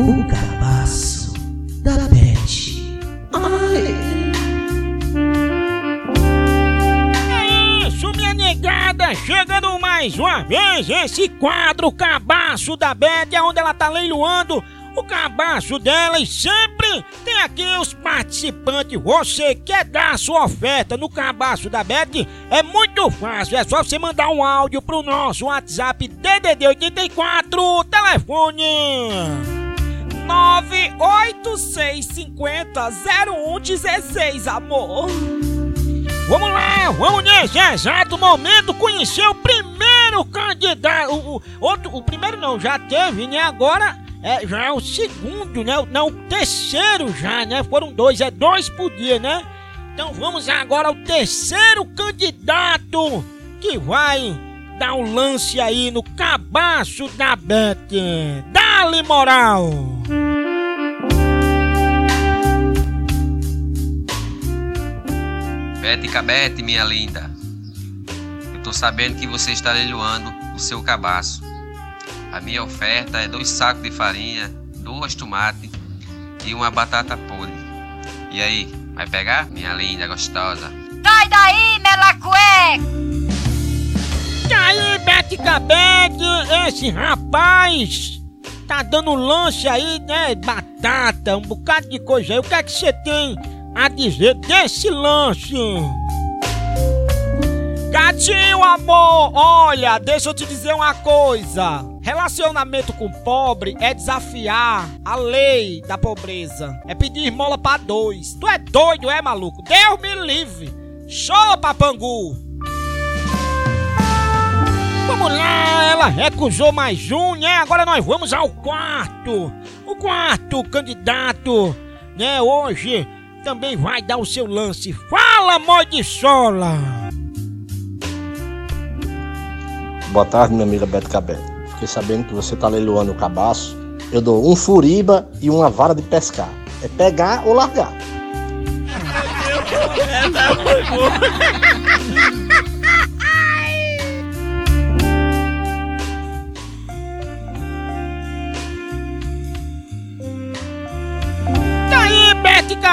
O cabaço da Beth. Ai. É isso, minha negada! Chegando mais uma vez esse quadro Cabaço da Beth, onde ela tá leiloando o cabaço dela e sempre tem aqui os participantes. Você quer dar a sua oferta no cabaço da Beth? É muito fácil, é só você mandar um áudio pro nosso WhatsApp DDD 84, telefone 986500116, amor. Vamos lá, vamos nesse exato momento conhecer o primeiro candidato. O, o, outro, o primeiro não, já teve, né? Agora é, já é o segundo, né? Não, o terceiro já, né? Foram dois, é dois por dia, né? Então vamos agora ao terceiro candidato que vai dar um lance aí no cabaço da Beth. Dá-lhe moral! Bete Cabete, minha linda. Eu tô sabendo que você está leiloando o seu cabaço. A minha oferta é dois sacos de farinha, duas tomates e uma batata podre. E aí, vai pegar? Minha linda, gostosa. Sai daí, melacueca! E aí, Bete Cabete, esse rapaz tá dando lance aí, né? Batata, um bocado de coisa aí. O que é que você tem a dizer desse lance? Gatinho, amor, olha, deixa eu te dizer uma coisa. Relacionamento com pobre é desafiar a lei da pobreza. É pedir esmola pra dois. Tu é doido, é maluco? Deus me livre. Show, papangu. Vamos lá, ela recusou mais um, né? Agora nós vamos ao quarto. O quarto candidato, né? Hoje também vai dar o seu lance. Fala, Modisola! Boa tarde, minha amiga Beto Cabete. Fiquei sabendo que você tá leiloando o cabaço. Eu dou um furiba e uma vara de pescar. É pegar ou largar. E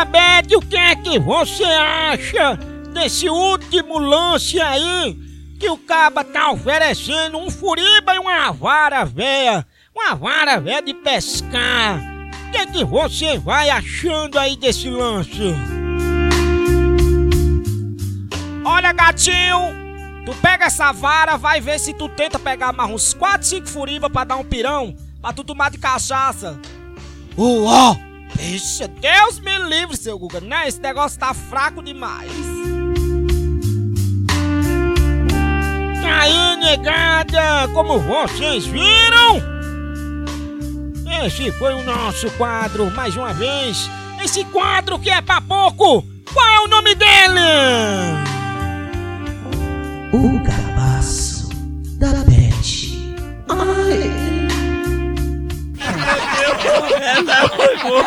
Bete Cabete, o que é que você acha desse último lance aí? Que o caba tá oferecendo um furiba e uma vara véia. Uma vara véia de pescar. O que é que você vai achando aí desse lance? Olha, gatinho, tu pega essa vara, vai ver se tu tenta pegar mais uns 4, 5 furiba pra dar um pirão, pra tu tomar de cachaça. Uó! Bicha, Deus me livre, seu Guga, né? Esse negócio tá fraco demais. E aí, negada, como vocês viram? Esse foi o nosso quadro, mais uma vez. Esse quadro que é pra pouco. Qual é o nome dele? Essa foi boa.